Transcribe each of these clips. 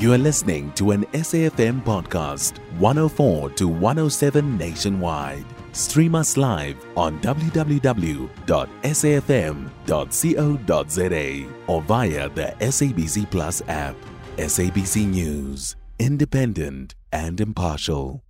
You are listening to an SAFM podcast, 104 to 107 nationwide. Stream us live on www.safm.co.za or via the SABC Plus app. SABC News, independent and impartial.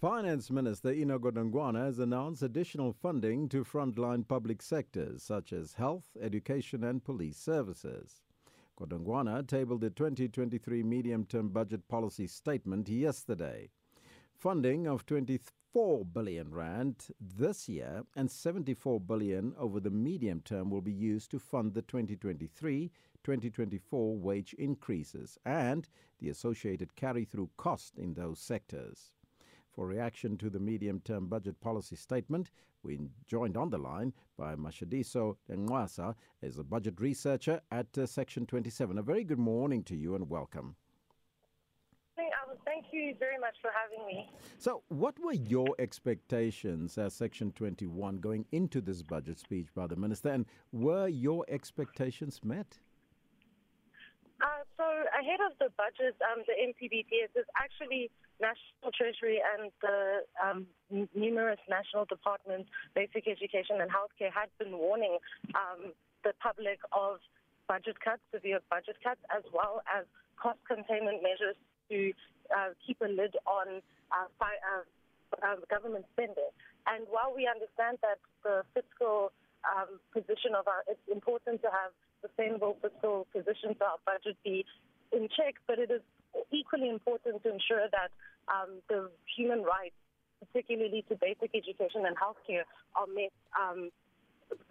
Finance Minister Enoch Godongwana has announced additional funding to frontline public sectors such as health, education, and police services. Godongwana tabled the 2023 medium term budget policy statement yesterday. Funding of 24 billion rand this year and 74 billion over the medium term will be used to fund the 2023 2024 wage increases and the associated carry through cost in those sectors. For reaction to the medium term budget policy statement, we're joined on the line by Matshidiso Lencoasa as a budget researcher at uh, Section 27. A very good morning to you and welcome. Thank you very much for having me. So, what were your expectations as Section 21 going into this budget speech by the Minister, and were your expectations met? Uh, so ahead of the budget, um, the MPBTS is actually National Treasury and the um, numerous national departments, basic education and healthcare, had been warning um, the public of budget cuts, severe budget cuts, as well as cost containment measures to uh, keep a lid on uh, fi- uh, uh, government spending. And while we understand that the fiscal um, position of our, it's important to have sustainable fiscal position so our budget be in check, but it is equally important to ensure that um, the human rights, particularly to basic education and healthcare, are met. Um,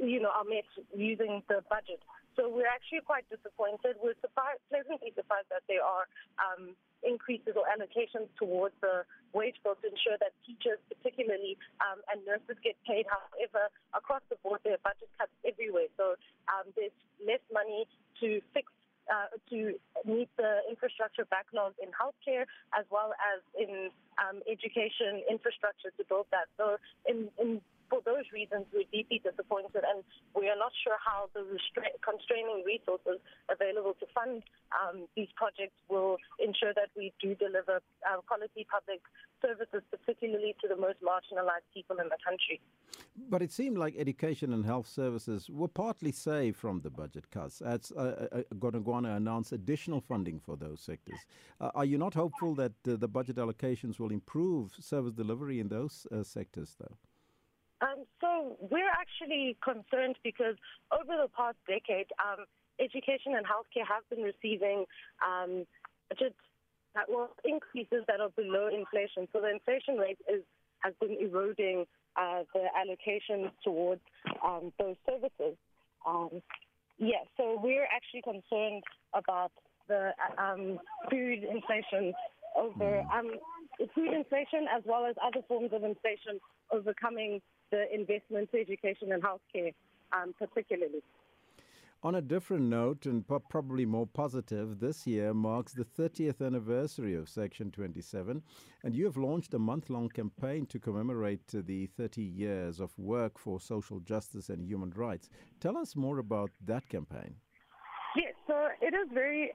you know, are met using the budget. So we're actually quite disappointed. We're surprised, pleasantly surprised that there are um, increases or allocations towards the wage bill to ensure that teachers, particularly, um, and nurses get paid. However, across the board, there are budget cuts everywhere. So um, there's less money to fix uh, to meet the infrastructure backlog in healthcare as well as in um, education infrastructure to build that. So, in, in for those reasons, we're deeply disappointed, and we are not sure how the restra- constraining resources available to fund um, these projects will ensure that we do deliver uh, quality public services, particularly to the most marginalized people in the country. But it seemed like education and health services were partly saved from the budget cuts. As uh, uh, Godongwana announced additional funding for those sectors. Uh, are you not hopeful that uh, the budget allocations will improve service delivery in those uh, sectors, though? Um, so we're actually concerned because over the past decade, um, education and healthcare have been receiving um, just well increases that are below inflation. So the inflation rate is has been eroding uh, the allocations towards um, those services. Um, yeah, so we're actually concerned about the um, food inflation over um, food inflation as well as other forms of inflation overcoming the investment to education and healthcare, um, particularly. On a different note, and probably more positive, this year marks the 30th anniversary of Section 27, and you have launched a month long campaign to commemorate the 30 years of work for social justice and human rights. Tell us more about that campaign. Yes, so it is very,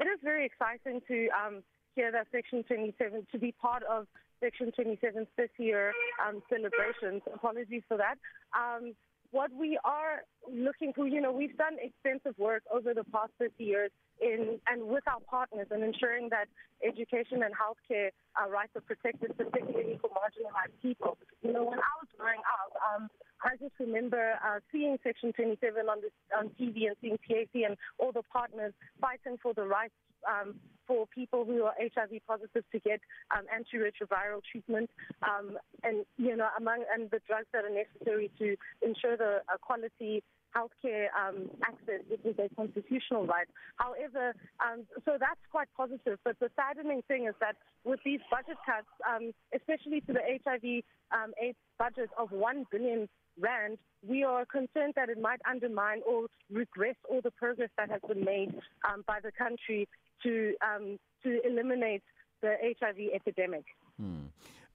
it is very exciting to um, that Section 27 to be part of Section 27's fifth year um, celebrations. Apologies for that. Um, what we are looking for, you know, we've done extensive work over the past 50 years in and with our partners in ensuring that education and healthcare uh, rights are protected, particularly for marginalized people. You know, when I was growing up, um, I just remember uh, seeing Section 27 on, this, on TV and seeing TAC and all the partners fighting for the rights um, for people who are HIV positive to get um, antiretroviral treatment, um, and you know, among and the drugs that are necessary to ensure the uh, quality healthcare um, access, which is a constitutional right. However, um, so that's quite positive. But the saddening thing is that with these budget cuts, um, especially to the HIV um, AIDS budget of one billion rand, we are concerned that it might undermine or regress all the progress that has been made um, by the country to um, to eliminate the HIV epidemic. Hmm.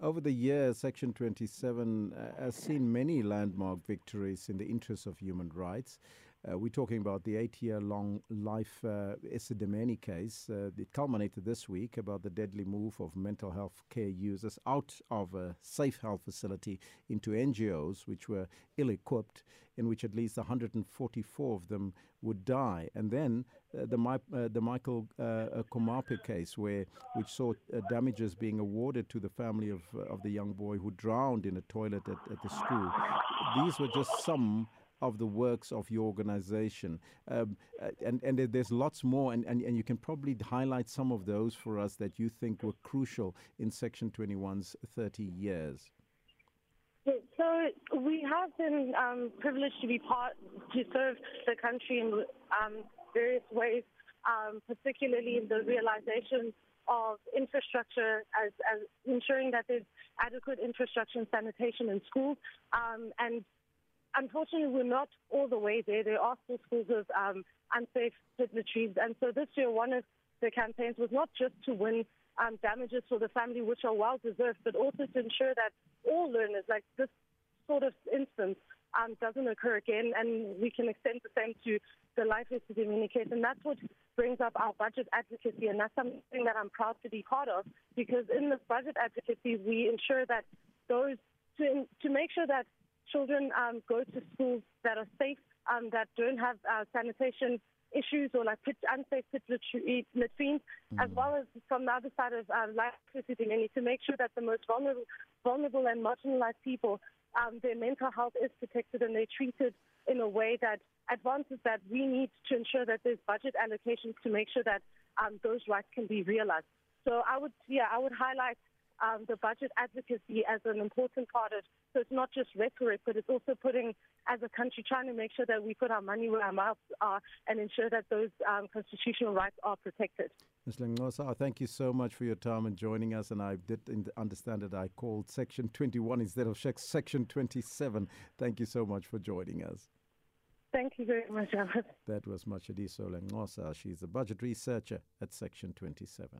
Over the years, Section 27 uh, has seen many landmark victories in the interest of human rights. Uh, we're talking about the eight year long life uh, Esidimeni case. Uh, it culminated this week about the deadly move of mental health care users out of a safe health facility into NGOs, which were ill equipped, in which at least 144 of them would die. And then uh, the, uh, the Michael uh, Komape case, where which saw uh, damages being awarded to the family of, uh, of the young boy who drowned in a toilet at, at the school. These were just some of the works of your organization. Um, and, and there's lots more, and, and, and you can probably highlight some of those for us that you think were crucial in Section 21's 30 years. So we have been um, privileged to be part, to serve the country in um, various ways, um, particularly in the realization of infrastructure as, as, ensuring that there's adequate infrastructure and sanitation in schools um, and unfortunately, we're not all the way there. There are still schools of um, unsafe toiletries. And so this year, one of the campaigns was not just to win um, damages for the family, which are well deserved, but also to ensure that all learners, like this sort of instance, um, doesn't occur again, and we can extend the same to the life history communication. And that's what brings up our budget advocacy, and that's something that I'm proud to be part of, because in this budget advocacy, we ensure that those to to make sure that children um, go to schools that are safe, um, that don't have uh, sanitation issues or like pit, unsafe pit latrines, mm. as well as from the other side of uh, life they to make sure that the most vulnerable, vulnerable and marginalized people, um, their mental health is protected and they're treated in a way that advances that we need to ensure that there's budget allocations to make sure that um, those rights can be realized. So I would, yeah, I would highlight um, the budget advocacy as an important part of. So it's not just rhetoric, but it's also putting, as a country, trying to make sure that we put our money where our mouths are and ensure that those um, constitutional rights are protected. Ms. Lencoasa, thank you so much for your time and joining us. And I did understand that I called Section 21 instead of Section 27. Thank you so much for joining us. Thank you very much, Ahmed. That was Matshidiso Lencoasa. She's a budget researcher at Section 27.